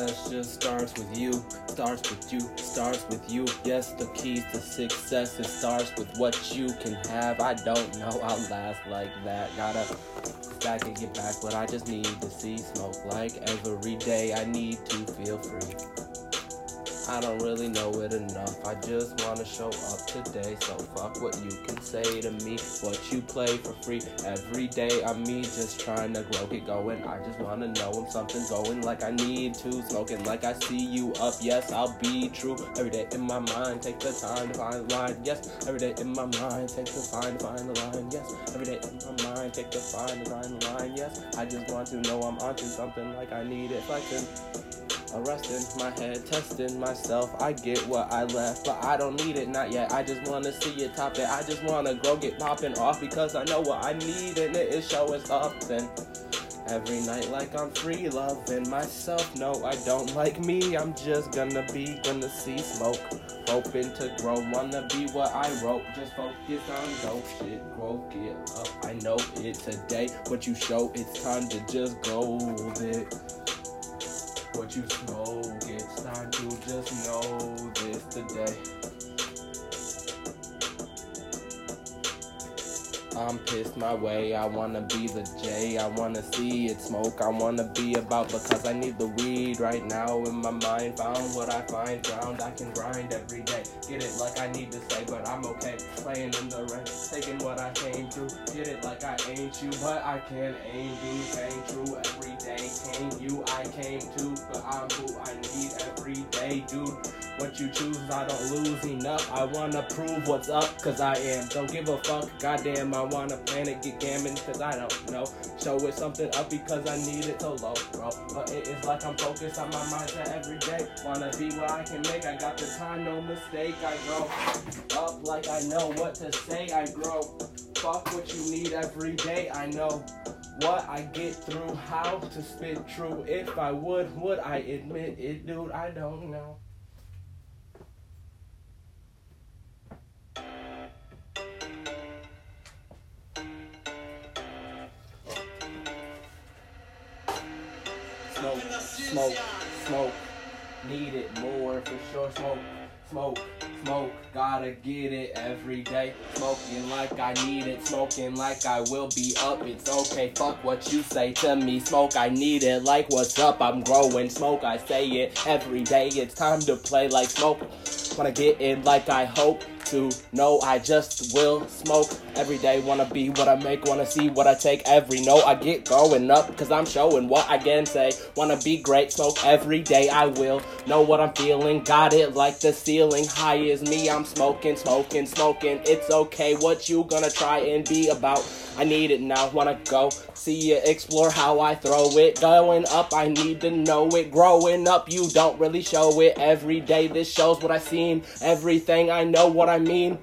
success just starts with you, starts with you, starts with you. Yes, the keys to success, it starts with what you can have. I don't know I'll last like that. Gotta stack and get back, but I just need to see smoke like every day. I need to feel free. I don't really know it enough. I just wanna show up today. So fuck what you can say to me. What you play for free every day. I'm me just trying to grow, get going. I just wanna know when something's going like I need to. Smoking like I see you up. Yes, I'll be true. Every day in my mind, take the time to find the line. Yes, every day in my mind, take the time to find the line. Yes, every day in my mind, take the time to find the line. Yes, I just want to know I'm onto something like I need it. Flexing. Arresting my head, testing myself. I get what I left, but I don't need it, not yet. I just wanna see it top it. I just wanna grow, get popping off because I know what I need and it is showing up. Then every night, like I'm free, loving myself. No, I don't like me. I'm just gonna be, gonna see smoke. Hoping to grow, wanna be what I wrote. Just focus on dope shit, grow, get up. I know it today. but you show, it's time to just go with it what you smoke. It's time to just know this today. I'm pissed my way. I wanna be the J. I wanna see it smoke. I wanna be about because I need the weed right now in my mind. Found what I find, ground I can grind every day. Get it like I need to say, but I'm okay. Playing in the rain, taking what I came through. Get it like I ain't you, but I can aim. Dude, came true every day. Came you, I came to, but I'm who I need every day, dude. What you choose, I don't lose enough. I wanna prove what's up, cause I am. Don't give a fuck, goddamn, I wanna panic, get gammon, cause I don't know. Show it something up because I need it to low, bro. But it is like I'm focused on my mindset every day. Wanna be what I can make, I got the time, no mistake. I grow up like I know what to say, I grow. Fuck what you need every day, I know what I get through, how to spit true. If I would, would I admit it, dude? I don't know. Smoke, smoke, smoke. Need it more for sure. Smoke, smoke, smoke. Gotta get it every day. Smoking like I need it. Smoking like I will be up. It's okay. Fuck what you say to me. Smoke, I need it. Like what's up? I'm growing. Smoke, I say it every day. It's time to play like smoke. Wanna get it like I hope to. No, I just will smoke every day. Wanna be what I make. Wanna see what I take every note I get going up. Cause I'm showing what I can say. Wanna be great. Smoke every day. I will know what I'm feeling. Got it like the ceiling. High as me. I'm smoking, smoking, smoking. It's okay. What you gonna try and be about? I need it now. Wanna go see it, explore how I throw it. Going up, I need to know it. Growing up, you don't really show it. Every day, this shows what I seen. Everything I know what I mean.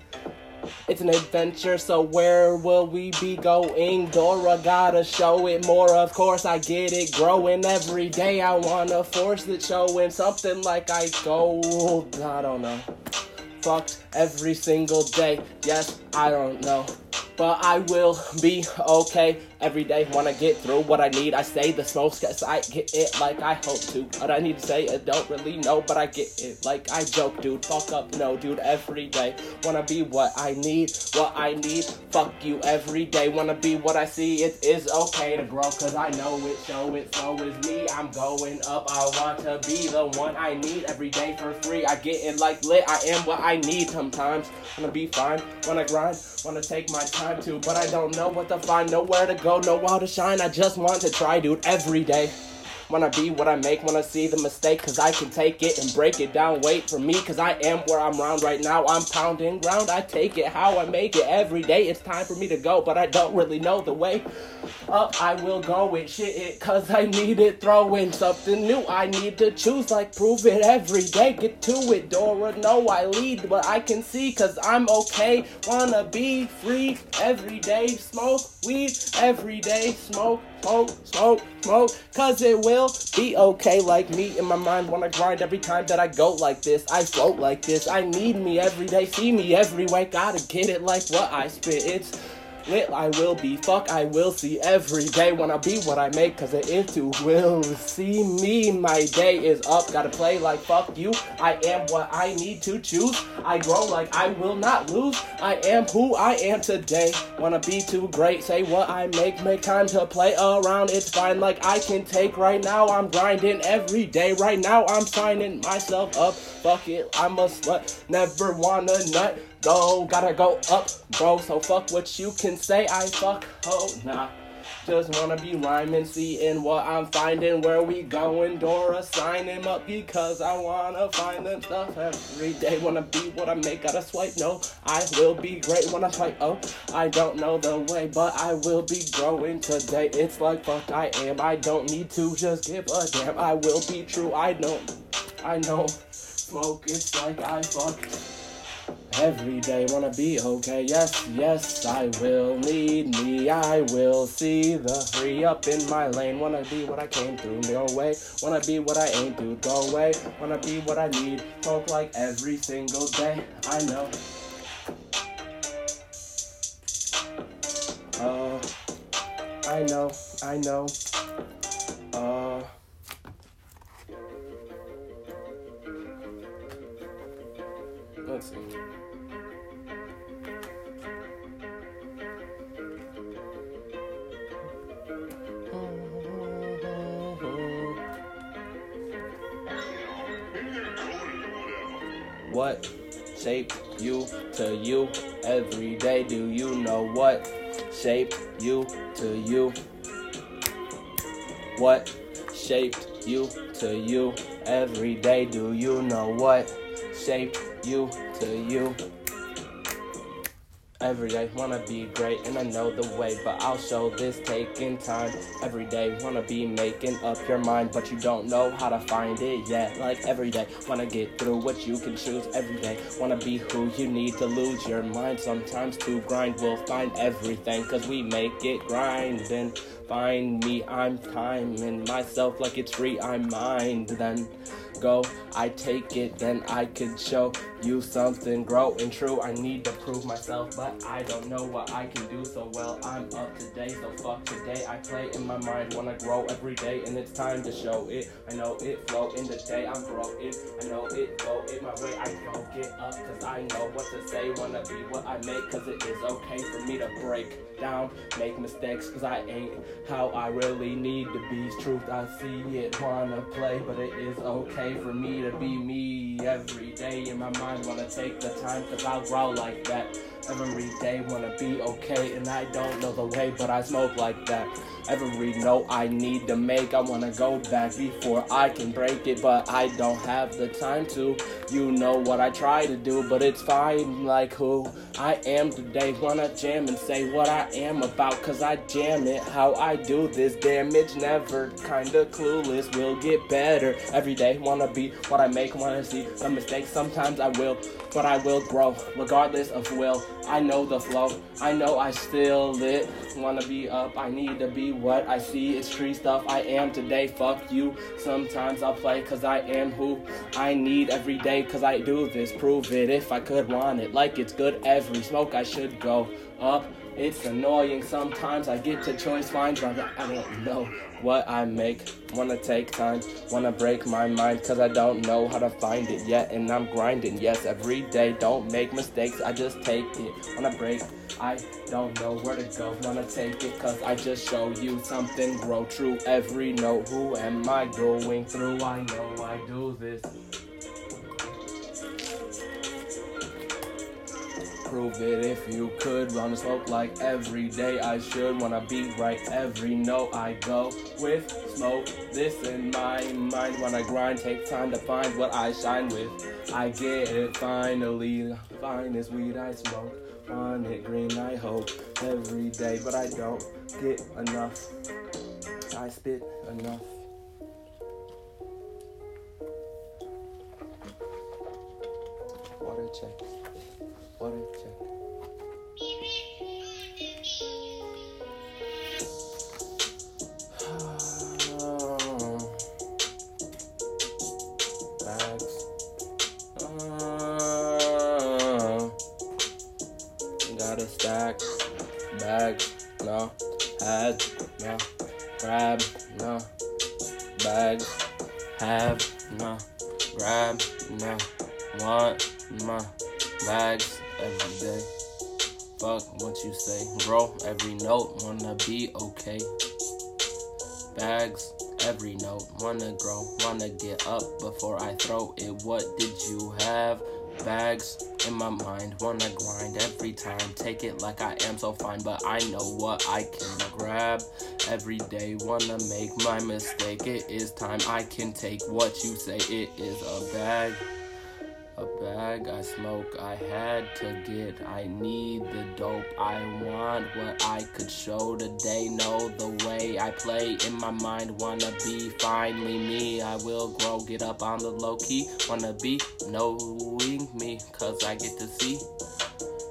It's an adventure, so where will we be going? Dora gotta show it more, of course I get it. Growing every day, I wanna force it, showing something like I go. I don't know. Fucked every single day, yes, I don't know. But I will be okay every day. Wanna get through what I need. I say the smoke, cause I get it like I hope to. But I need to say I don't really know, but I get it like I joke, dude. Fuck up, no, dude, every day. Wanna be what I need, what I need. Fuck you every day. Wanna be what I see. It is okay to grow, cause I know it, show it, so is me. I'm going up. I want to be the one I need every day for free. I get it like lit. I am what I need sometimes. Wanna be fine, wanna grind, wanna take my time to, but I don't know what to find, nowhere to go, know how to shine. I just want to try, dude, every day. Wanna be what I make, wanna see the mistake, cause I can take it and break it down. Wait for me, cause I am where I'm round right now. I'm pounding ground, I take it how I make it every day. It's time for me to go, but I don't really know the way. Up, I will go with shit it, cause I need it. Throwing something new, I need to choose, like prove it every day. Get to it, Dora. No, I lead what I can see, cause I'm okay. Wanna be free every day. Smoke weed every day. Smoke, smoke, smoke, smoke, cause it will be okay. Like me in my mind, wanna grind every time that I go like this. I float like this. I need me every day, see me every way. Gotta get it like what I spit. It's lit I will be. Fuck, I will see every day. Wanna be what I make, cause it is to will see me. My day is up, gotta play like fuck you. I am what I need to choose. I grow like I will not lose. I am who I am today. Wanna be too great, say what I make, make time to play around. It's fine, like I can take right now. I'm grinding every day. Right now, I'm signing myself up. Fuck it, I'm a slut. Never wanna nut. Go, gotta go up, bro. So fuck what you can say. I fuck, oh, nah. Just wanna be rhyming, seeing what I'm finding, where we going. Dora, sign him up because I wanna find them stuff every day. Wanna be what I make, gotta swipe. No, I will be great when I fight. Oh, I don't know the way, but I will be growing today. It's like fuck I am. I don't need to just give a damn. I will be true. I know, I know. Smoke, it's like I fuck. Every day wanna be okay, yes, yes, I will need me, I will see the free up in my lane. Wanna be what I came through, no way. Wanna be what I aim to, go away. Wanna be what I need, Talk like every single day. I know. Uh, I know, I know. Uh. See. What shape you to you every day? Do you know what shape you to you? What shaped you to you every day? Do you know what shaped you to you? Every day wanna be great and I know the way, but I'll show this taking time. Every day wanna be making up your mind, but you don't know how to find it yet. Like every day wanna get through what you can choose. Every day wanna be who you need to lose your mind. Sometimes to grind we'll find everything, cause we make it grinding. Find me, I'm timing myself like it's free, I'm mind. Then go, I take it, then I could show you something growing true. I need to prove myself, but I don't know what I can do so well. I'm up today, so fuck today. I play in my mind, wanna grow every day, and it's time to show it. I know it flow in the day, I'm growing. I know it go in my way, I don't get up, cause I know what to say. Wanna be what I make, cause it is okay for me to break down, make mistakes, cause I ain't how I really need to be. Truth, I see it, wanna play, but it is okay for me to be me every day in my mind. Wanna take the time, cause I'll grow like that. Every day wanna be okay, and I don't know the way, but I smoke like that. Every note I need to make, I wanna go back before I can break it, but I don't have the time to. You know what I try to do, but it's fine, like who I am today. Wanna jam and say what I am about, cause I jam it. How I do this damage, never kinda clueless, will get better every day. Wanna be what I make, wanna see some mistakes, sometimes I will, but I will grow, regardless of will. I know the flow, I know I still lit. Wanna be up, I need to be what I see. It's tree stuff I am today. Fuck you. Sometimes I'll play cause I am who I need every day cause I do this. Prove it if I could want it. Like it's good every smoke I should go up. It's annoying sometimes I get to choice finds but I don't know what I make. Wanna take time, wanna break my mind, cause I don't know how to find it yet. And I'm grinding, yes, every day. Don't make mistakes, I just take it. Wanna break, I don't know where to go. Wanna take it, cause I just show you something grow true. Every note, who am I going through? I know I do this. Prove it if you could. The smoke like every day I should. Wanna be right every note I go with. Smoke this in my mind. When I grind, take time to find what I shine with. I get it finally. Finest weed I smoke. On it green, I hope every day, but I don't get enough. I spit enough. Water check. Note wanna be okay. Bags, every note wanna grow, wanna get up before I throw it. What did you have? Bags in my mind, wanna grind every time. Take it like I am so fine, but I know what I can grab every day. Wanna make my mistake. It is time I can take what you say. It is a bag a bag I smoke, I had to get. I need the dope, I want what I could show today. Know the way I play in my mind, wanna be finally me. I will grow, get up on the low key, wanna be knowing me, cause I get to see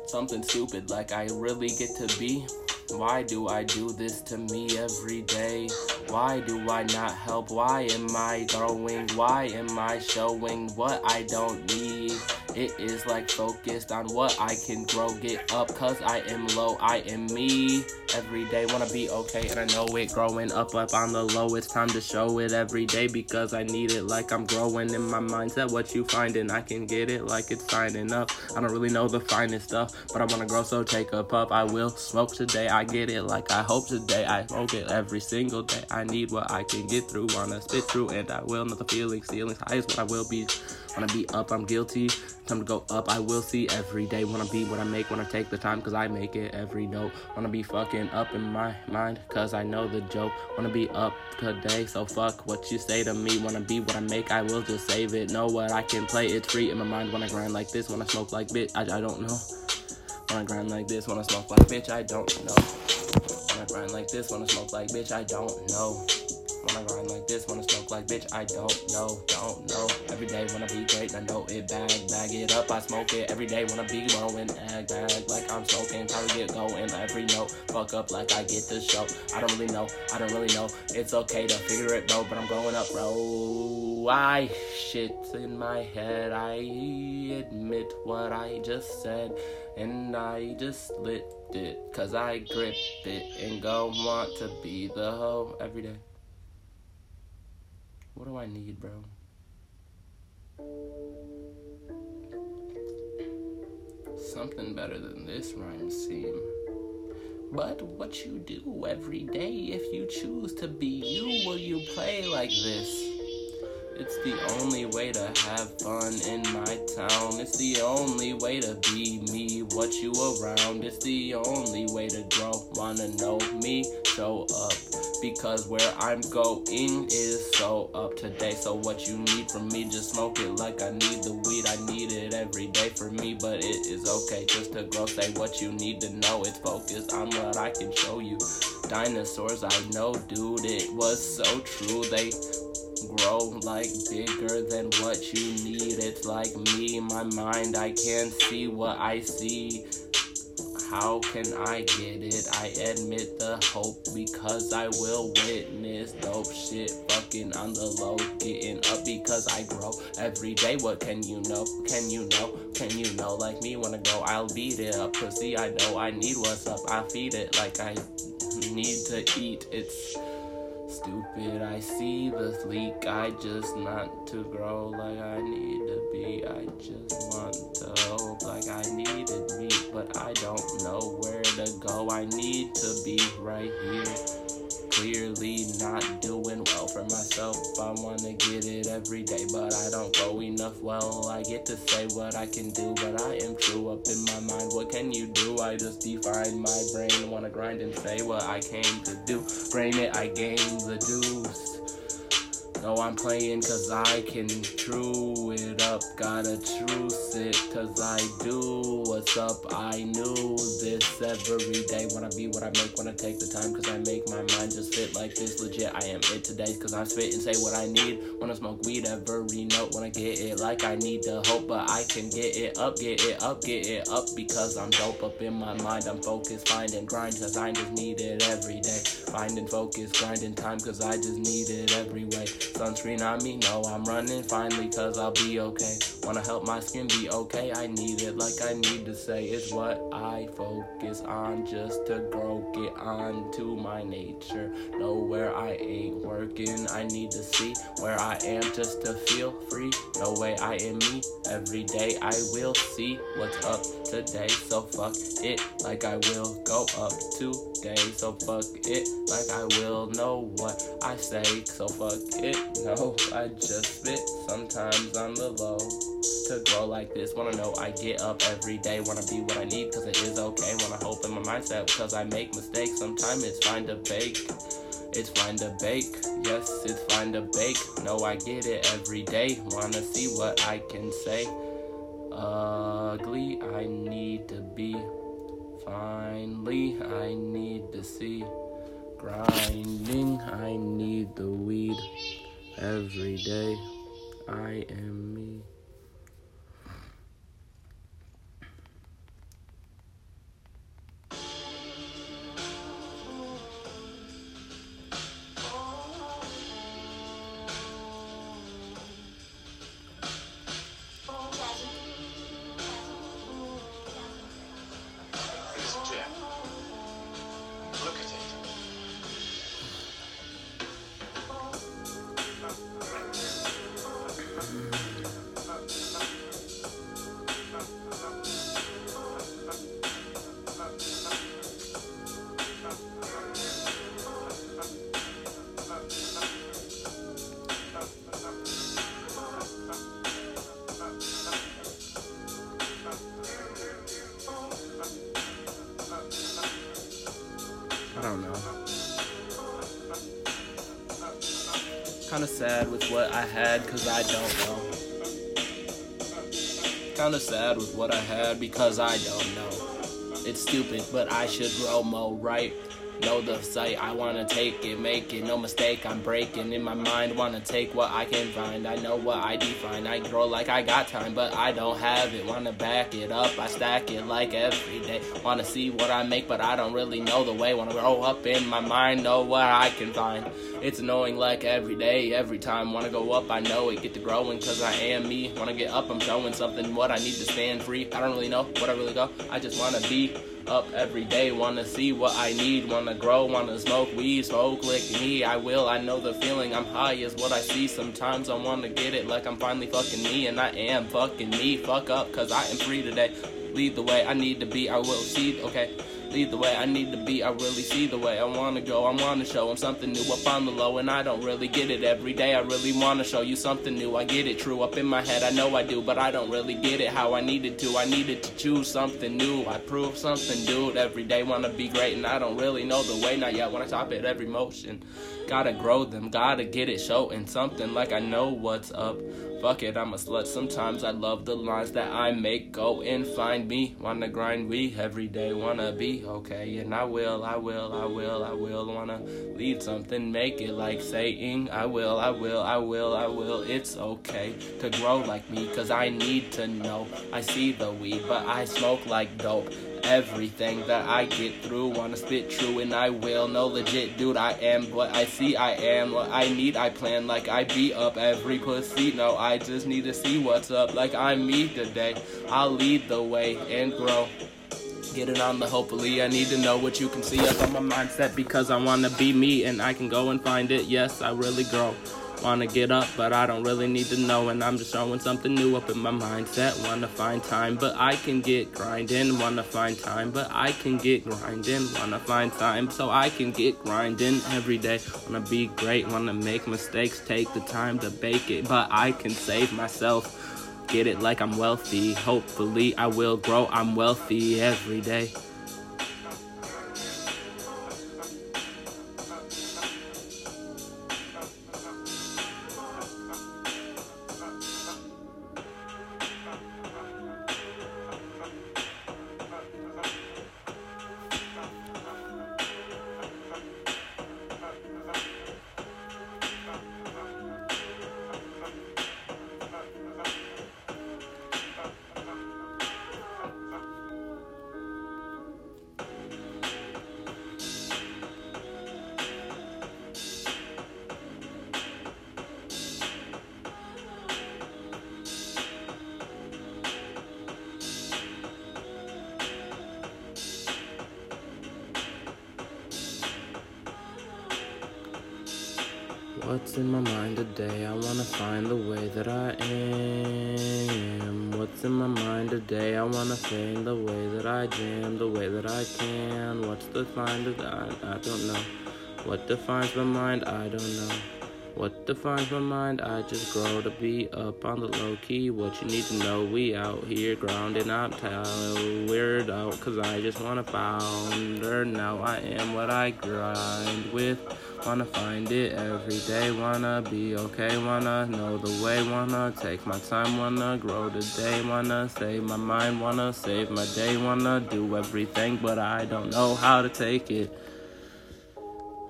something stupid like I really get to be. Why do I do this to me every day? Why do I not help? Why am I growing? Why am I showing what I don't need? It is like focused on what I can grow, get up, cause I am low, I am me. Every day wanna be okay, and I know it growing up, up on the low. It's time to show it every day because I need it like I'm growing in my mindset. What you finding, I can get it like it's signing up. I don't really know the finest stuff, but I wanna grow, so take a puff. I will smoke today, I get it like I hope today. I smoke it every single day. I need what I can get through, wanna spit through, and I will. Not the feelings, ceilings, high is what I will be. Wanna be up, I'm guilty. Time to go up, I will see every day. Wanna be what I make, wanna take the time, cause I make it every note. Wanna be fucking up in my mind, cause I know the joke. Wanna be up today, so fuck what you say to me. Wanna be what I make, I will just save it. Know what I can play, it's free in my mind. Wanna grind like this, wanna smoke like bitch, I, I don't know. Wanna grind like this, wanna smoke like bitch, I don't know. Wanna grind like this, wanna smoke like bitch, I don't know. Wanna grind like this, wanna smoke like bitch, I don't know, don't know. Every day wanna be great, I know it bag, bag it up, I smoke it. Every day wanna be blowing, ag, bag like I'm smoking. To get going, every note, fuck up like I get to show. I don't really know, I don't really know. It's okay to figure it, bro, but I'm growing up, bro. I shit in my head, I admit what I just said, and I just lit it, cause I grip it and go want to be the hoe every day. What do I need, bro? Something better than this rhyme scheme. But what you do every day if you choose to be you, will you play like this? It's the only way to have fun in my town. It's the only way to be me, what you around. It's the only way to grow. Wanna know me? Show up because where I'm going is so up to date. So what you need from me, just smoke it like I need the weed. I need it every day for me, but it is okay just to grow. Say what you need to know. It's focused on what I can show you. Dinosaurs, I know, dude, it was so true. They grow like bigger than what you need. It's like me, my mind, I can't see what I see. How can I get it? I admit the hope because I will witness dope shit fucking on the low, getting up because I grow every day. What can you know? Can you know? Can you know? Like me wanna go, I'll beat it up. Pussy, I know I need what's up. I feed it like I need to eat. It's stupid. I see the leak. I just want to grow like I need to be. I just want to hope like I needed me, but I don't know where to go. I need to be right here. Clearly not doing well for myself. I wanna get it every day, but I don't go enough. Well, I get to say what I can do, but I am true up in my mind. What can you do? I just define my brain. Wanna grind and say what I came to do. Frame it, I gain the deuce. No, I'm playing cause I can true it up. Gotta truce it cause I do what's up. I knew this every day. Wanna be what I make, wanna take the time cause I make my mind just fit like this. Legit, I am it today cause I spit and say what I need. Wanna smoke weed every note, wanna get it like I need the hope, but I can get it up, get it up, get it up because I'm dope up in my mind. I'm focused, finding grind cause I just need it every day. Finding focus, grinding time cause I just need it every way. Sunscreen on me, no, I'm running finally cause I'll be okay. Wanna help my skin be okay, I need it like I need to say. It's what I focus on just to grow, get on to my nature. Know where I ain't working, I need to see where I am just to feel free. No way I am me. Every day I will see what's up today. So fuck it like I will go up today. So fuck it like I will know what I say. So fuck it. No, I just spit sometimes on the low to grow like this. Wanna know I get up every day, wanna be what I need, cause it is okay. Wanna hope in my mindset, cause I make mistakes. Sometimes it's fine to bake. It's fine to bake, yes, it's fine to bake. No, I get it every day. Wanna see what I can say. Ugly, I need to be. Finally, I need to see. Grinding, I need the weed. Every day, I am me. Kinda sad with what I had, cause I don't know. Kinda sad with what I had because I don't know. It's stupid, but I should grow more, right? Know the sight, I wanna take it, make it, no mistake, I'm breaking in my mind, wanna take what I can find. I know what I define, I grow like I got time, but I don't have it. Wanna back it up, I stack it like every day. Wanna see what I make, but I don't really know the way. Wanna grow up in my mind, know what I can find. It's annoying like every day, every time. Wanna go up, I know it, get to growing, cause I am me. Wanna get up, I'm showing something, what I need to stand free. I don't really know what I really go, I just wanna be up every day, wanna see what I need, wanna grow, wanna smoke weed, smoke lick me, I will, I know the feeling, I'm high is what I see, sometimes I wanna get it like I'm finally fucking me, and I am fucking me, fuck up, cause I am free today, lead the way I need to be, I will see, okay, lead the way I need to be, I really see the way. I wanna go, I wanna show them something new up on the low, and I don't really get it. Every day, I really wanna show you something new, I get it true up in my head, I know I do, but I don't really get it how I needed to, I needed to choose something new, I prove something, dude, every day wanna be great, and I don't really know the way, not yet, when I top it every motion, gotta grow them, gotta get it showing something. Like I know what's up, Fuck it, I'm a slut. Sometimes I love the lines that I make. Go and find me. Wanna grind we every day. Wanna be okay. And I will, I will, I will, I will. Wanna lead something. Make it like saying, I will, I will, I will, I will. It's okay to grow like me. Cause I need to know. I see the weed, but I smoke like dope everything that I get through. Wanna spit true and I will. No legit, dude, I am what I see. I am what I need. I plan like I beat up every pussy. No, I just need to see what's up. Like I'm me today. I'll lead the way and grow. Get it on the hopefully. I need to know what you can see up on my mindset because I wanna be me and I can go and find it. Yes, I really grow. Wanna get up, but I don't really need to know. And I'm just showing something new up in my mindset. Wanna find time, but I can get grinding. Wanna find time, but I can get grinding. Wanna find time, so I can get grinding every day. Wanna be great, wanna make mistakes. Take the time to bake it, but I can save myself. Get it like I'm wealthy. Hopefully, I will grow. I'm wealthy every day. What's in my mind today? I wanna find the way that I am. What's in my mind today? I wanna find the way that I jam, the way that I can. What's the find of that? I don't know. What defines my mind? I don't know. What defines my mind? I just grow to be up on the low key. What you need to know, we out here grounding out weird out, cause I just wanna founder. Now I am what I grind with. Wanna find it every day, wanna be okay, wanna know the way, wanna take my time, wanna grow today, wanna save my mind, wanna save my day, wanna do everything, but I don't know how to take it.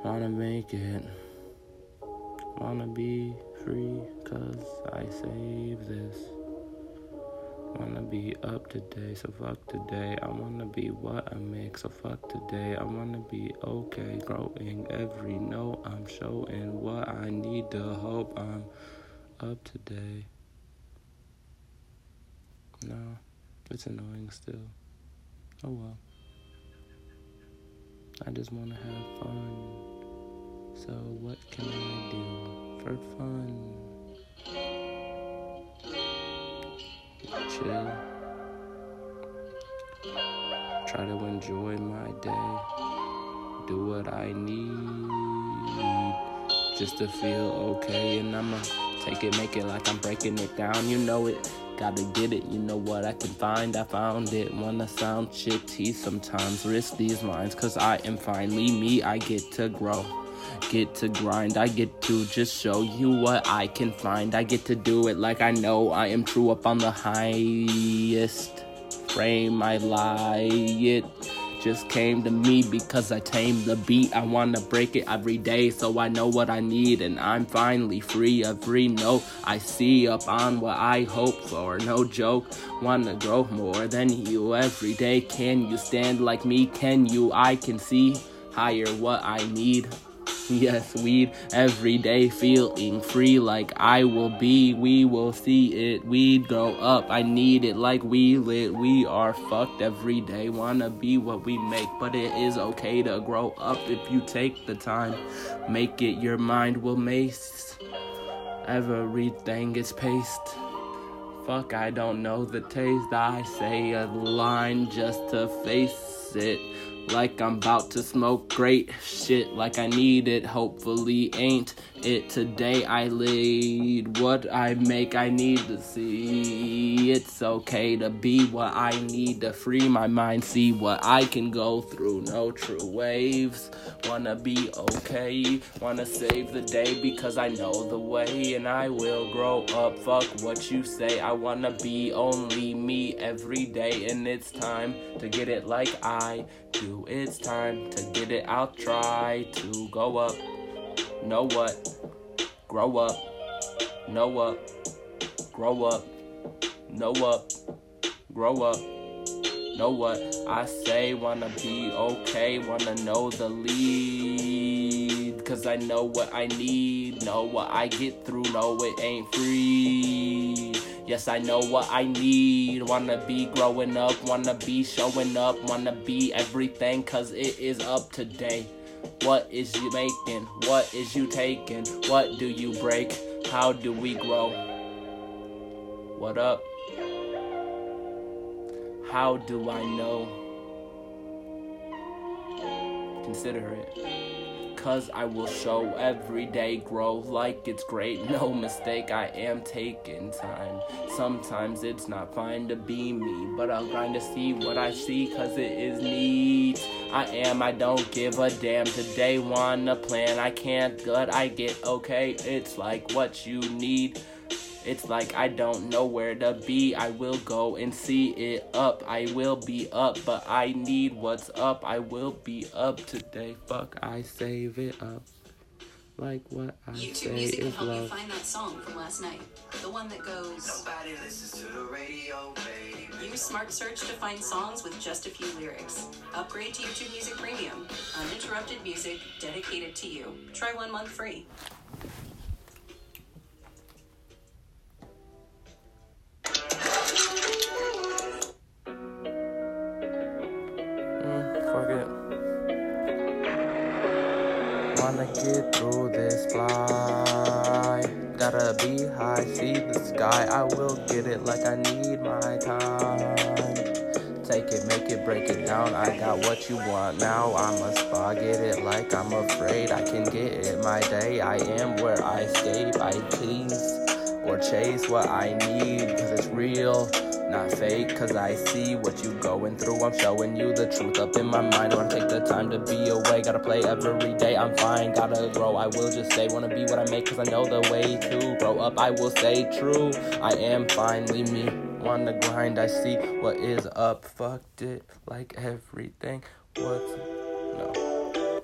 Wanna make it. Wanna be free cause I save this. I wanna be up today, so fuck today. I wanna be what I make, so fuck today. I wanna be okay, growing every note. I'm showing what I need to hope I'm up today. No, it's annoying still. Oh well. I just wanna have fun. So, what can I do for fun? Chill. Try to enjoy my day. Do what I need just to feel okay. And I'ma take it, make it like I'm breaking it down. You know it. Gotta get it, you know what I can find. I found it. Wanna sound shitty sometimes. Risk these lines, cause I am finally me. I get to grow get to grind. I get to just show you what I can find. I get to do it like I know I am true up on the highest frame. I lie. It just came to me because I tamed the beat. I wanna break it every day so I know what I need. And I'm finally free. Every note I see up on what I hope for. No joke. Wanna grow more than you every day. Can you stand like me? Can you? I can see higher what I need. Yes, weed every day, feeling free like I will be. We will see it. Weed grow up. I need it like we lit. We are fucked every day. Wanna be what we make, but it is okay to grow up if you take the time. Make it your mind will mace. Everything is paced. Fuck, I don't know the taste. I say a line just to face it like I'm about to smoke great shit like I need it. Hopefully, ain't it today. I lead what I make. I need to see it's okay to be what I need to free my mind. See what I can go through. No true waves. Wanna be okay. Wanna save the day because I know the way and I will grow up. Fuck what you say. I wanna be only me every day, and it's time to get it like I do. It's time to get it. I'll try to go up. Know what? Grow up. Know up. Grow up. Know up. Grow up. Know what I say, wanna be okay, wanna know the lead. Cause I know what I need, know what I get through, know it ain't free. Yes, I know what I need. Wanna be growing up, wanna be showing up, wanna be everything, cause it is up today. What is you making? What is you taking? What do you break? How do we grow? What up? How do I know? Consider it cause I will show every day grow like it's great. No mistake, I am taking time. Sometimes it's not fine to be me, but I'll grind to see what I see cause it is neat. I am, I don't give a damn. Today, wanna plan, I can't good, I get okay. It's like what you need. It's like I don't know where to be. I will go and see it up. I will be up, but I need what's up. I will be up today. Fuck, I save it up. Like what I YouTube say Music can is help you find that song from last night. The one that goes. Nobody listens to the radio, baby. Use Smart Search to find songs with just a few lyrics. Upgrade to YouTube Music Premium. Uninterrupted music dedicated to you. Try one month free. Wanna get through this fly. Gotta be high, see the sky. I will get it like I need my time. Take it, make it, break it down. I got what you want now. I'm a spa, get it like I'm afraid. I can get it my day. I am where I escape. I tease or chase what I need, cause it's real not fake, cause I see what you going through. I'm showing you the truth up in my mind. Don't take the time to be away. Gotta play every day. I'm fine, gotta grow. I will just stay. Wanna be what I make, cause I know the way to grow up. I will stay true. I am fine, leave me on the grind. I see what is up. Fucked it like everything. What's no.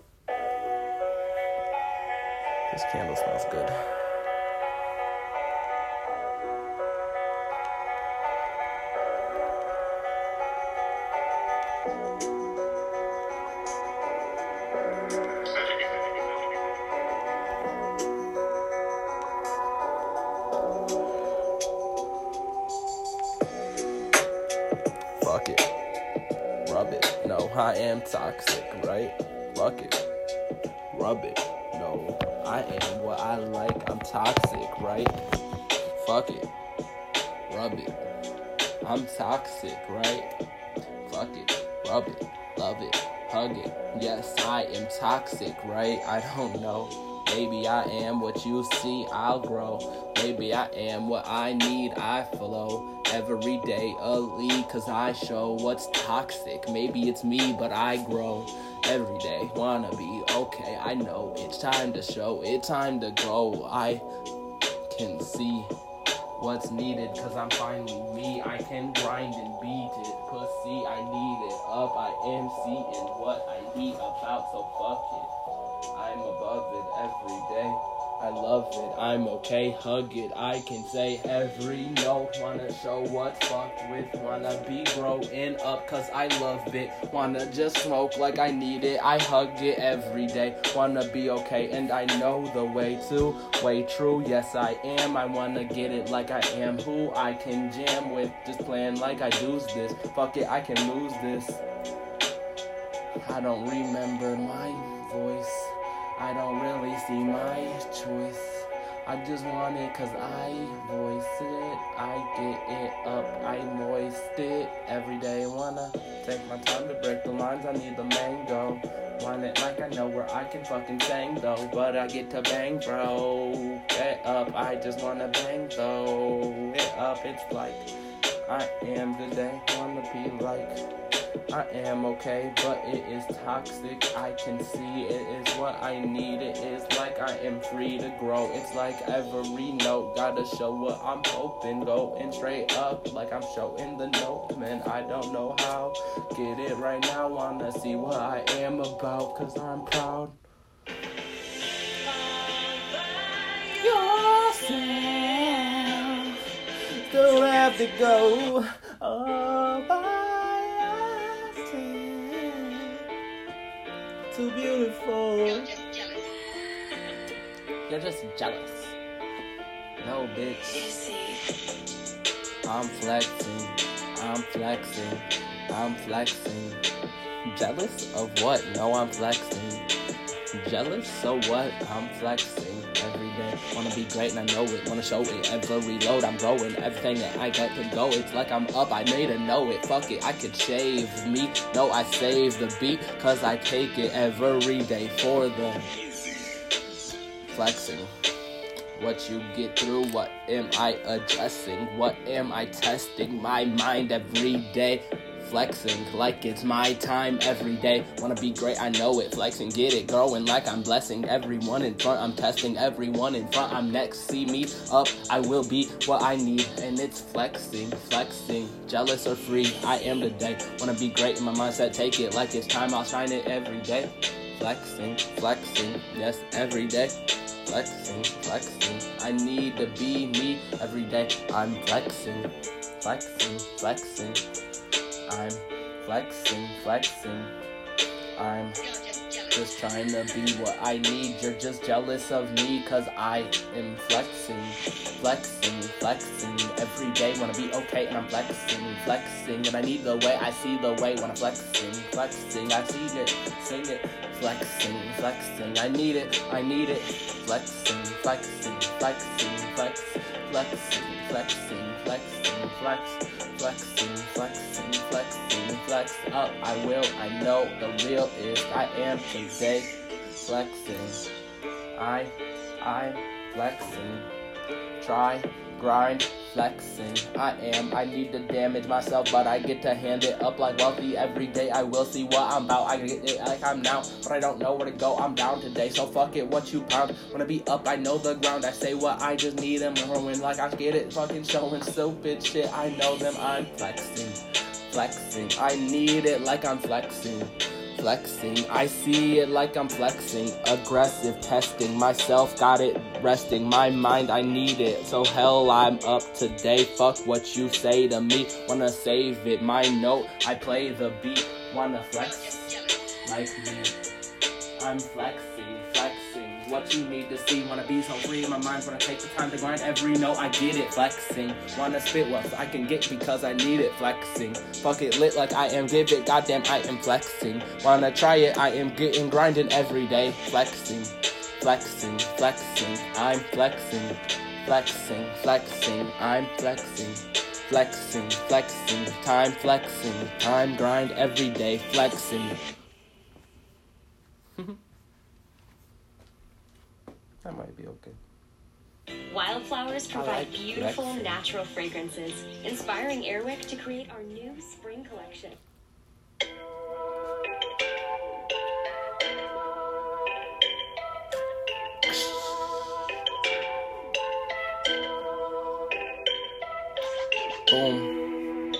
This candle smells good. I am toxic, right? Fuck it. Rub it. No, I am what I like. I'm toxic, right? Fuck it. Rub it. I'm toxic, right? Fuck it. Rub it. Love it. Hug it. Yes, I am toxic, right? I don't know. Maybe I am what you see, I'll grow. Maybe I am what I need, I flow. Every day a lead, cause I show what's toxic. Maybe it's me, but I grow. Every day, wanna be okay. I know it's time to show, it's time to go. I can see what's needed, cause I'm finally me. I can grind and beat it. Pussy, I need it up. I am seeing what I need about, so fuck it. I'm above it every day. I love it, I'm okay, hug it. I can say every note, wanna show what's fucked with. Wanna be growing up, cause I love it. Wanna just smoke like I need it. I hug it every day. Wanna be okay, and I know the way to. Way true, yes I am. I wanna get it like I am. Who I can jam with, just playing like I lose this. Fuck it, I can lose this. I don't remember my choice. I just want it cause I voice it. I get it up, I moist it. Every day wanna take my time to break the lines. I need the mango. Want it like I know where I can fucking sing though. But I get to bang, bro. Get up, I just wanna bang though. It up, it's like I am today. Wanna be like. I am okay, but it is toxic. I can see it is what I need. It is like I am free to grow. It's like every note gotta show what I'm hoping. Going straight up, like I'm showing the note. Man, I don't know how. Get it right now, wanna see what I am about, cause I'm proud. Yourself, don't have to go oh, by Too beautiful. You're just jealous. No, bitch. I'm flexing. I'm flexing. I'm flexing. Jealous of what? No, I'm flexing. Jealous? So what? I'm flexing every day. Wanna be great and I know it. Wanna show it. Every load I'm growing. Everything that I got to go. It's like I'm up. I made a know it. Fuck it. I could shave me. No, I save the beat. Cause I take it every day for the flexing. What you get through, what am I addressing? What am I testing? My mind every day. Flexing like it's my time every day. Wanna be great, I know it. Flexing, get it, growing like I'm blessing everyone in front. I'm testing everyone in front. I'm next. See me up, I will be what I need. And it's flexing, flexing. Jealous or free, I am today. Wanna be great in my mindset, take it like it's time. I'll shine it every day. Flexing, flexing, yes, every day flexing, flexing. I need to be me every day. I'm flexing, flexing, flexing. I'm flexing, flexing. I'm just trying to be what I need. You're just jealous of me, cause I am flexing, flexing, flexing. Every day wanna be okay, and I'm flexing, flexing. And I need the way, I see the way, wanna flexing, flexing. I see it, sing it, flexing, flexing. I need it, I need it, flexing, flexing, flexing, flex, flexing, flexing, flexing, flex, flexing, flexing, flexing, flex up. I will, I know the real is I am today, flexing. I, I, flexing. Try, grind, flexing. I am. I need to damage myself, but I get to hand it up like wealthy every day. I will see what I'm about. I get it like I'm now, but I don't know where to go. I'm down today, so fuck it. What you pound? Wanna be up? I know the ground. I say what I just need. I'm growing like I get it. Fucking showing stupid shit. I know them. I'm flexing, flexing. I need it like I'm flexing flexing. I see it like I'm flexing. Aggressive testing myself, got it resting. My mind, I need it. So hell, I'm up today. Fuck what you say to me. Wanna save it. My note, I play the beat. Wanna flex like me. I'm flexing. What you need to see, wanna be so free my mind's wanna take the time to grind every note. I get it, flexing. Wanna spit what I can get because I need it, flexing. Fuck it, lit like I am, give it, goddamn, I am flexing. Wanna try it, I am getting grinding every day, flexing, flexing, flexing. I'm flexing, flexing, flexing. I'm flexing. Flexing, flexing, time flexing, time grind every day, flexing. that might be okay. Wildflowers provide like beautiful flexing. natural fragrances, inspiring Airwick to create our new spring collection. Boom.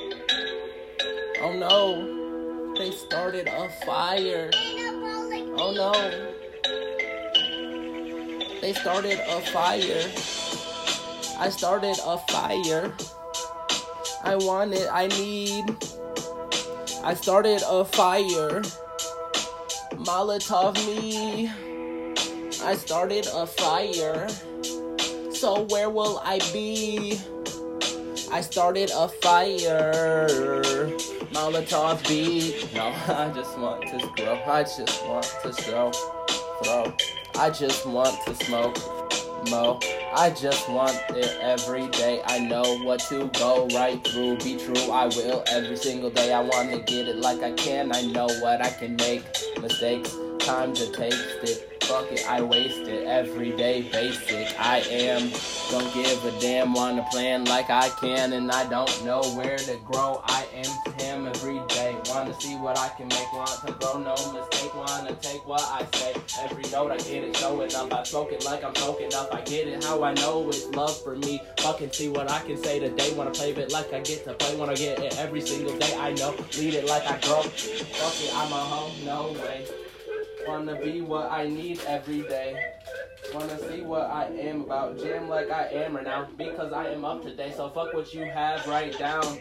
Oh no. They started a fire. Oh no. They started a fire. I started a fire. I want it, I need. I started a fire. Molotov me. I started a fire. So where will I be? I started a fire. Molotov beat. No, I just want to grow. I just want to throw. Throw. I just want to smoke. Mo. I just want it every day. I know what to go right through. Be true, I will every single day. I want to get it like I can. I know what I can make. Mistakes, time to taste it. Fuck it, I waste it. Everyday basic. I am. Don't give a damn. Wanna plan like I can, and I don't know where to grow. I am him every day. Wanna see what I can make. Want to grow, no mistake. Wanna take what I say. Every note I get it showing up. I smoke it like I'm smoking up. I get it how I know it's love for me. Fucking see what I can say today. Wanna play it like I get to play. Wanna get it every single day. I know. Lead it like I grow. Fuck it, I'm a hoe. No way. Wanna be what I need every day. Wanna see what I am about. Jam like I am right now. Because I am up today. So fuck what you have right down.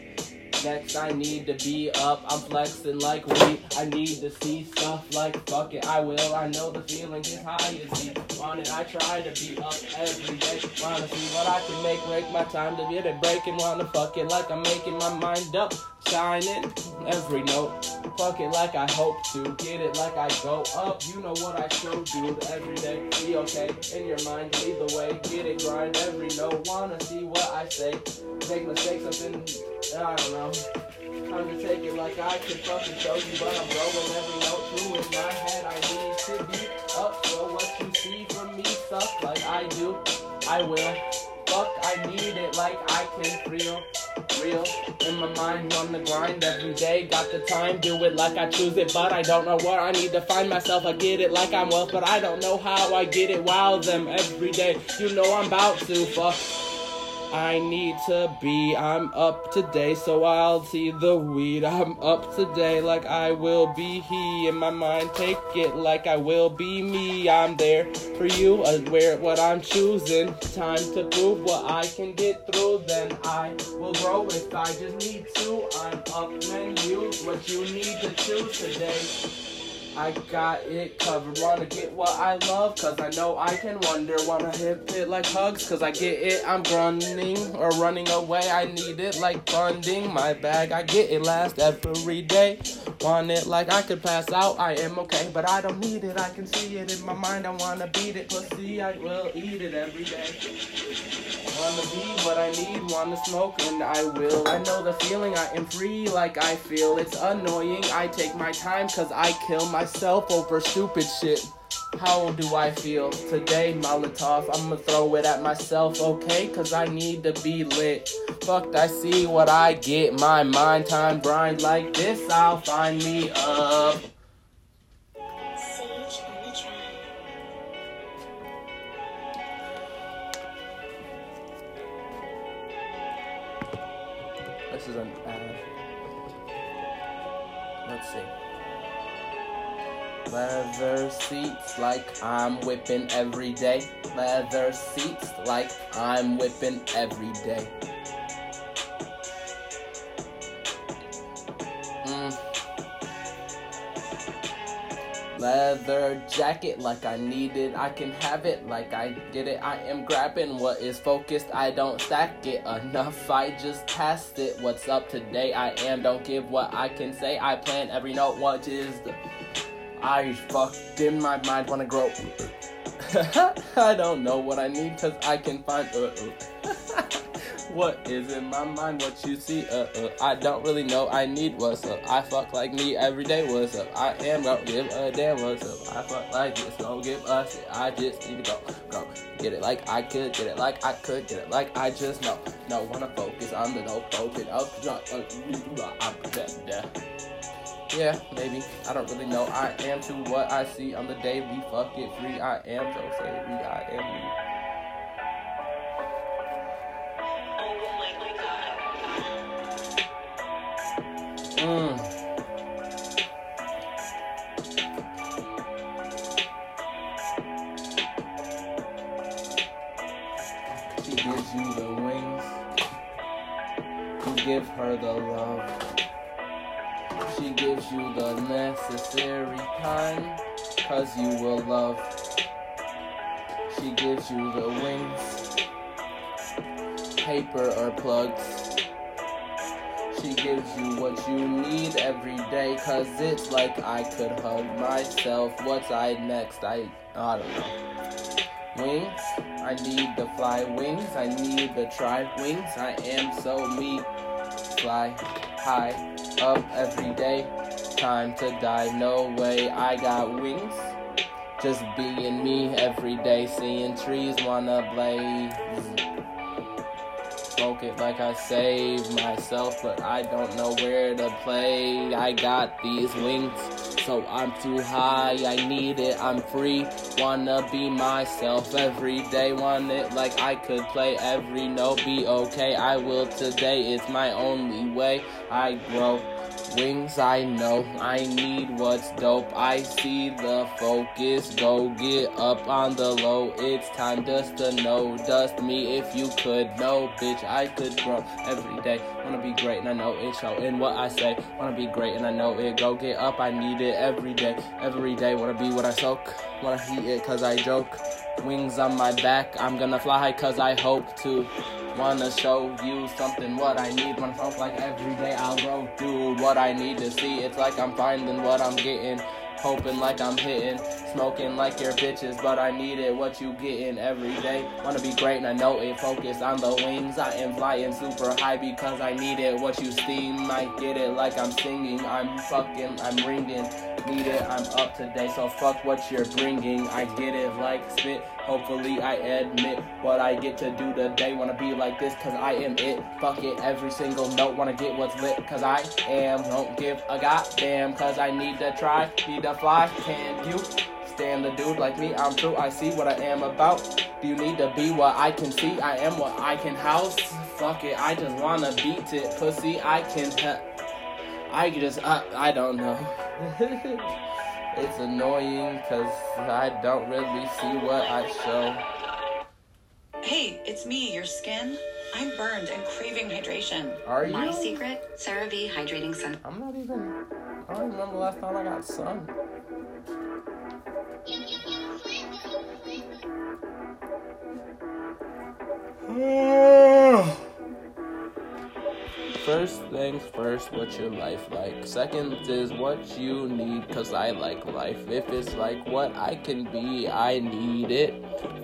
Next, I need to be up. I'm flexing like weed. I need to see stuff like fuck it. I will. I know the feeling is high as see. Want it. I try to be up every day. Wanna see what I can make. Break my time to get it breaking. Wanna fuck it like I'm making my mind up. Shining every note. Fuck it like I hope to. Get it like I go up. You know what I show you every day. Be okay in your mind. Lead the way. Get it grind every note. Wanna see what I say. Make mistakes up in. I don't know. Time to take it like I could fucking show you, but I'm growing every note through in my head. I need to be up. So what you see from me suck like I do. I will. Fuck, I need it like I can feel real in my mind on the grind every day. Got the time, do it like I choose it, but I don't know where I need to find myself. I get it like I'm wealth, but I don't know how I get it. Wow, them every day. You know I'm about to fuck. I need to be. I'm up today, so I'll see the weed. I'm up today, like I will be he. In my mind, take it like I will be me. I'm there for you, uh, aware of what I'm choosing. Time to prove what I can get through. Then I will grow if I just need to. I'm up, man. Use what you need to choose today. I got it covered. Wanna get what I love, cause I know I can wonder. Wanna hit it like hugs, cause I get it. I'm grunting or running away. I need it like funding. My bag, I get it last every day. Want it like I could pass out. I am okay, but I don't need it. I can see it in my mind. I wanna beat it. Pussy, I will eat it every day. Wanna be what I need, wanna smoke, and I will. I know the feeling, I am free like I feel. It's annoying, I take my time, cause I kill myself over stupid shit. How do I feel today, Molotov? I'ma throw it at myself, okay? Cause I need to be lit. Fucked, I see what I get. My mind time grind like this, I'll find me up. Leather seats like I'm whipping every day. Leather seats like I'm whipping every day. Mm. Leather jacket like I need it. I can have it like I get it. I am grabbing what is focused. I don't stack it enough. I just passed it. What's up today? I am. Don't give what I can say. I plan every note. What is the. I fucked in my mind. Wanna grow. I don't know what I need because I can find. Uh, uh. what is in my mind? What you see? Uh, uh. I don't really know. I need what's up. I fuck like me every day. What's up? I am gonna give a damn what's up. I fuck like this. Don't give a shit. I just need to go, go. Get it like I could. Get it like I could. Get it like I just know. No, wanna focus on the no focus. Up, drop, uh, I'm yeah. Yeah, maybe. I don't really know. I am to what I see on the day we fuck it free. I am say we. I am we. Mm. You the necessary time. Cause you will love. She gives you the wings. Paper or plugs. She gives you what you need every day, cause it's like I could hug myself. What's I next? I I don't know. Wings, I need the fly wings. I need the try wings. I am so me. Fly high up every day. Time to die, no way. I got wings. Just being me every day, seeing trees wanna blaze smoke it like I saved myself, but I don't know where to play. I got these wings, so I'm too high. I need it, I'm free. Wanna be myself every day. Want it like I could play every note, be okay. I will today, it's my only way. I grow. Wings, I know I need what's dope. I see the focus. Go get up on the low. It's time just to know. Dust me if you could. No, bitch, I could grow every day. Wanna be great and I know it. Show in what I say. Wanna be great and I know it. Go get up, I need it every day. Every day, wanna be what I soak. Wanna heat it cause I joke. Wings on my back, I'm gonna fly high cause I hope to. Wanna show you something what I need. Felt like every day I'll go do what I need to see. It's like I'm finding what I'm getting. Hoping like I'm hitting, smoking like your bitches, but I need it. What you getting every day? Wanna be great and I know it. Focus on the wings. I am flying super high because I need it. What you steam, I get it like I'm singing. I'm fucking, I'm ringing. Need it, I'm up today. So fuck what you're bringing. I get it like spit. Hopefully I admit what I get to do today. Wanna be like this cause I am it. Fuck it, every single note. Wanna get what's lit cause I am. Don't give a goddamn cause I need to try. Need to fly. Can you stand the dude like me? I'm true. I see what I am about. Do you need to be what I can see? I am what I can house. Fuck it, I just wanna beat it. Pussy, I can. I just, I don't know. it's annoying because I don't really see what I show. Hey, it's me, your skin. I'm burned and craving hydration. Are you? My you? secret, CeraVe Hydrating Sun. I'm not even. I don't remember the last time I got sun. First things first, what's your life like? Second is what you need, cause I like life. If it's like what I can be, I need it.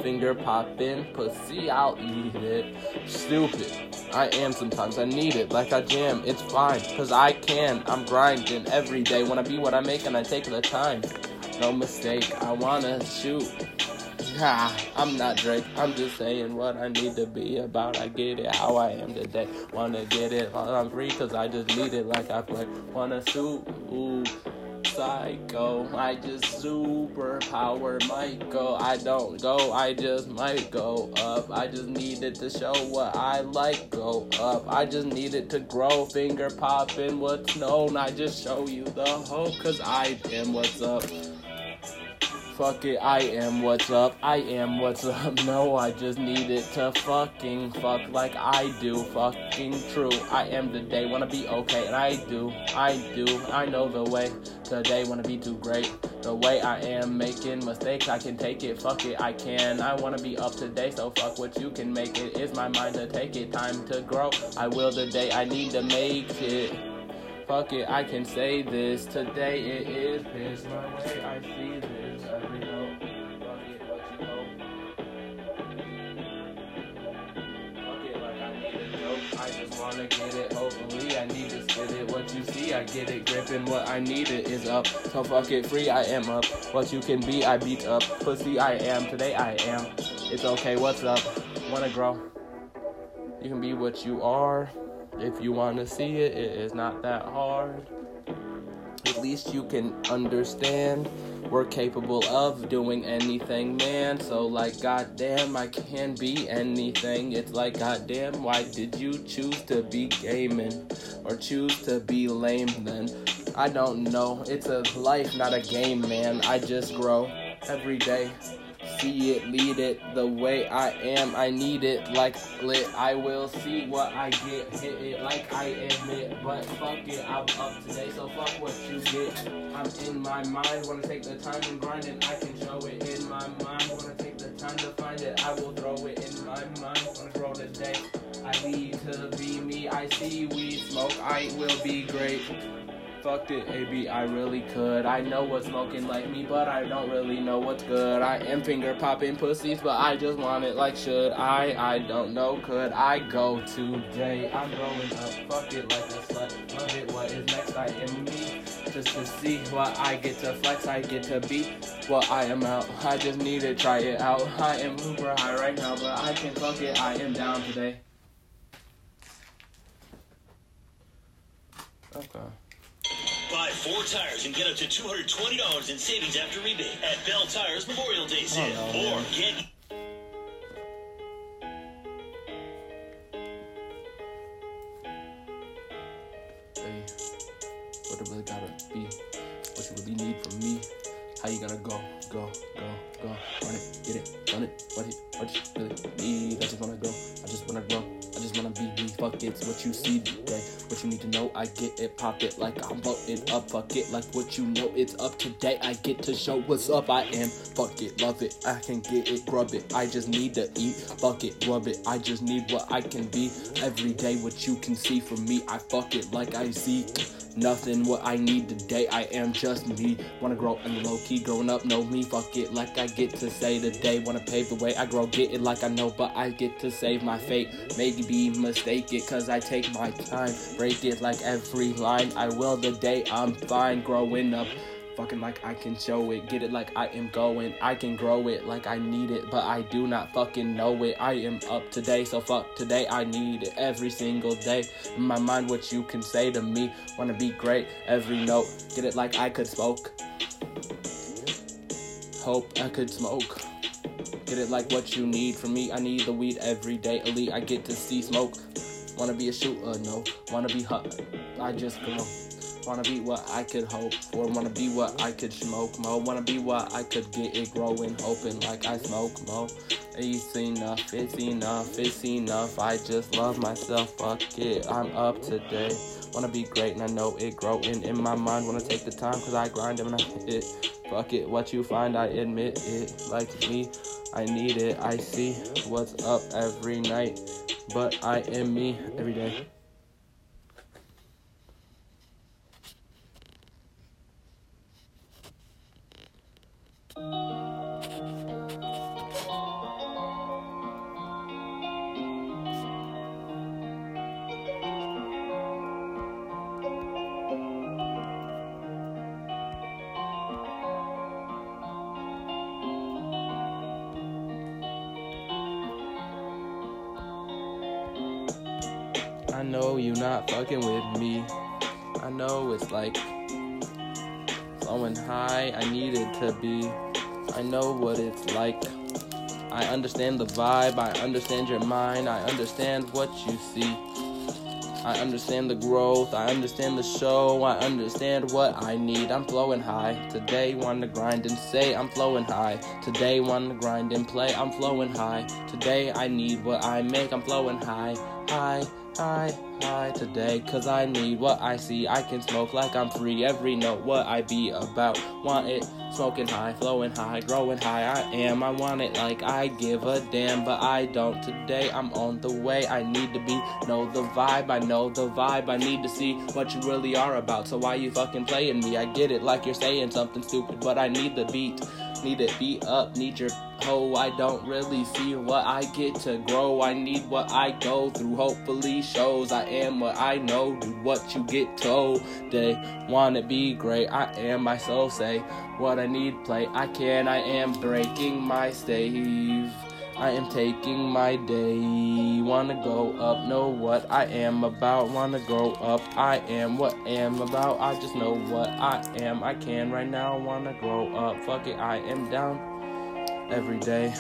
Finger popping, pussy, I'll eat it. Stupid. I am sometimes, I need it like I jam. It's fine, cause I can. I'm grinding every day. Wanna be what I make and I take the time. No mistake, I wanna shoot. I'm not Drake. I'm just saying what I need to be about. I get it how I am today. Wanna get it while I'm free, cause I just need it like I play. Wanna suit, ooh, psycho. I just superpower might go. I don't go, I just might go up. I just needed to show what I like go up. I just needed to grow, finger popping what's known. I just show you the hope, cause I am what's up. Fuck it, I am what's up. I am what's up. No, I just needed to fucking fuck like I do. Fucking true. I am today. Wanna be okay, and I do. I do. I know the way. Today wanna be too great. The way I am making mistakes, I can take it. Fuck it, I can. I wanna be up to date, so fuck what you can make it. It's my mind to take it. Time to grow. I will today. I need to make it. Fuck it, I can say this. Today it is my way. I see this. Fuck it, what you. Fuck it, like I need a joke. I just wanna get it. Hopefully, I need to spit it. What you see, I get it. Gripping what I need it is up. So fuck it, free, I am up. What you can be, I beat up. Pussy, I am. Today, I am. It's okay, what's up? Wanna grow? You can be what you are. If you want to see it, it is not that hard. At least you can understand we're capable of doing anything, man. So, like, goddamn, I can be anything. It's like, goddamn, why did you choose to be gaming or choose to be lame then? I don't know. It's a life, not a game, man. I just grow every day see it, lead it the way I am. I need it like lit. I will see what I get, hit it like I admit. But fuck it, I'm up today, so fuck what you get. I'm in my mind, wanna take the time and grind it. I can show it in my mind, wanna take the time to find it. I will throw it in my mind, wanna grow today. I need to be me. I see weed smoke, I will be great. Fucked it, AB, I really could. I know what's smoking like me, but I don't really know what's good. I am finger popping pussies, but I just want it like should I? I don't know, could I go today? I'm growing up, fuck it like a slut. Love it, what is next? I am me. Just to see what I get to flex, I get to be what I am out. I just need to try it out. I am super high right now, but I can fuck it. I am down today. Okay. Buy four tires and get up to $220 in savings after rebate at Belle Tire's Memorial Day sale. Oh, no, or get Hey, what really gotta be, what you really need from me. How you gonna go, go, go, go, run it, get it, run it, what it, what you really need. I just wanna go, I just wanna grow, I just wanna be me. Fuck it's what you see today, what you need to know. I get it, pop it like I'm voting up. Fuck it like what you know. It's up today. I get to show what's up. I am. Fuck it, love it. I can get it, grub it. I just need to eat. Fuck it, rub it. I just need what I can be every day. What you can see from me. I fuck it like I seek. Nothing what I need today. I am just me. Wanna grow and low key. Growing up, know me. Fuck it like I get to say today. Wanna pave the way. I grow, get it like I know, but I get to save my fate. Maybe be mistaken, cause I take my time. Break it like every line. I will the day I'm fine. Growing up. Fucking like I can show it, get it like I am going. I can grow it like I need it, but I do not fucking know it. I am up today, so fuck today. I need it every single day. In my mind, what you can say to me. Wanna be great, every note. Get it like I could smoke. Hope I could smoke. Get it like what you need from me. I need the weed every day. Elite, I get to see smoke. Wanna be a shooter, no. Wanna be hot. I just go. Wanna be what I could hope for. Wanna be what I could smoke mo. Wanna be what I could get it growing, hoping like I smoke mo. It's enough, it's enough, it's enough. I just love myself. Fuck it, I'm up today. Wanna be great and I know it growing in my mind. Wanna take the time cause I grind and I hit it. Fuck it, what you find, I admit it. Like me, I need it. I see what's up every night, but I am me every day. I know you're not fucking with me. I know it's like flowing high. I needed to be. I know what it's like. I understand the vibe. I understand your mind. I understand what you see. I understand the growth. I understand the show. I understand what I need. I'm flowing high. Today, want to grind and say I'm flowing high. Today, want to grind and play. I'm flowing high. Today, I need what I make. I'm flowing high. High, high, high today. Cause I need what I see. I can smoke like I'm free. Every note, what I be about. Want it smoking high, flowing high, growing high. I am. I want it like I give a damn, but I don't. Today, I'm on the way. I need to be. Know the vibe. I know the vibe. I need to see what you really are about. So why you fucking playing me? I get it like you're saying something stupid, but I need the beat. Need it beat up, need your hoe. I don't really see what I get to grow. I need what I go through. Hopefully, shows I am what I know. Do what you get told. They wanna be great. I am my soul. Say what I need. Play. I can. I am breaking my stave. I am taking my day. Wanna go up, know what I am about. Wanna grow up, I am what am about. I just know what I am. I can right now. Wanna grow up, fuck it, I am down every day.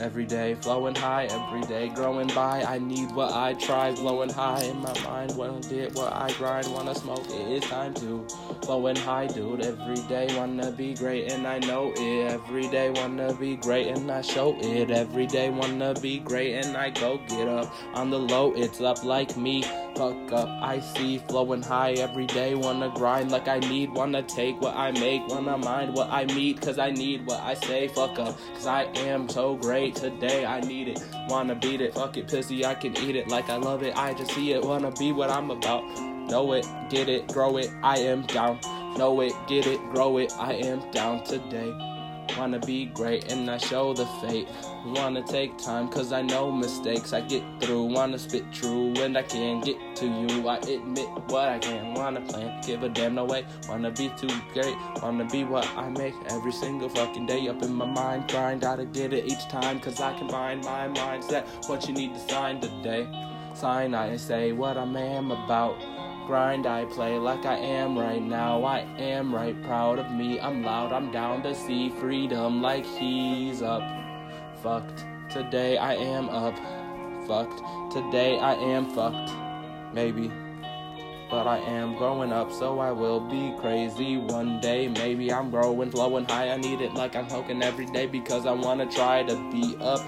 Every day, flowing high, every day, growing by. I need what I try, flowing high in my mind. Wanna get what I grind, wanna smoke. It is time to flowing high, dude. Every day, wanna be great, and I know it. Every day, wanna be great, and I show it. Every day, wanna be great, and I go get up. On the low, it's up like me. Fuck up, I see, flowing high every day. Wanna grind like I need, wanna take what I make, wanna mind what I meet, cause I need what I say. Fuck up, cause I am so great today. I need it, wanna beat it. Fuck it, pissy, I can eat it like I love it. I just see it, wanna be what I'm about. Know it, get it, grow it, I am down. Know it, get it, grow it, I am down today. Wanna be great and I show the fate. Wanna take time cause I know mistakes I get through. Wanna spit true and I can't get to you. I admit what I can. Wanna plan, give a damn no way. Wanna be too great. Wanna be what I make every single fucking day. Up in my mind, grind, gotta get it each time cause I combine my mindset. What you need to sign today. Sign, I say what I am about grind I play like I am right now. I am right proud of me. I'm loud, I'm down to see freedom like he's up. Fucked. Today I am up. Fucked. Today I am fucked. Maybe. But I am growing up, so I will be crazy one day. Maybe I'm growing, flowing high. I need it like I'm poking every day because I wanna try to be up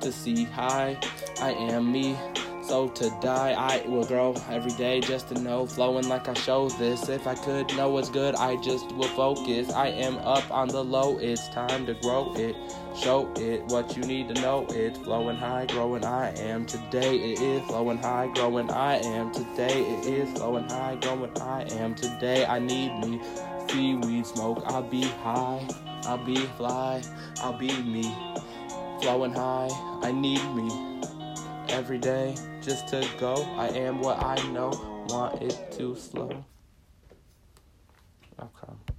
to see high. I am me. So to die, I will grow every day just to know, flowing like I show this. If I could know what's good, I just will focus. I am up on the low, it's time to grow it. Show it what you need to know. It's flowing high, growing. I am today. It is flowing high, growing. I am today. It is flowing high, growing. I am today. I need me seaweed smoke. I'll be high, I'll be fly, I'll be me. Flowing high, I need me every day just to go. I am what I know, want it too slow. Okay.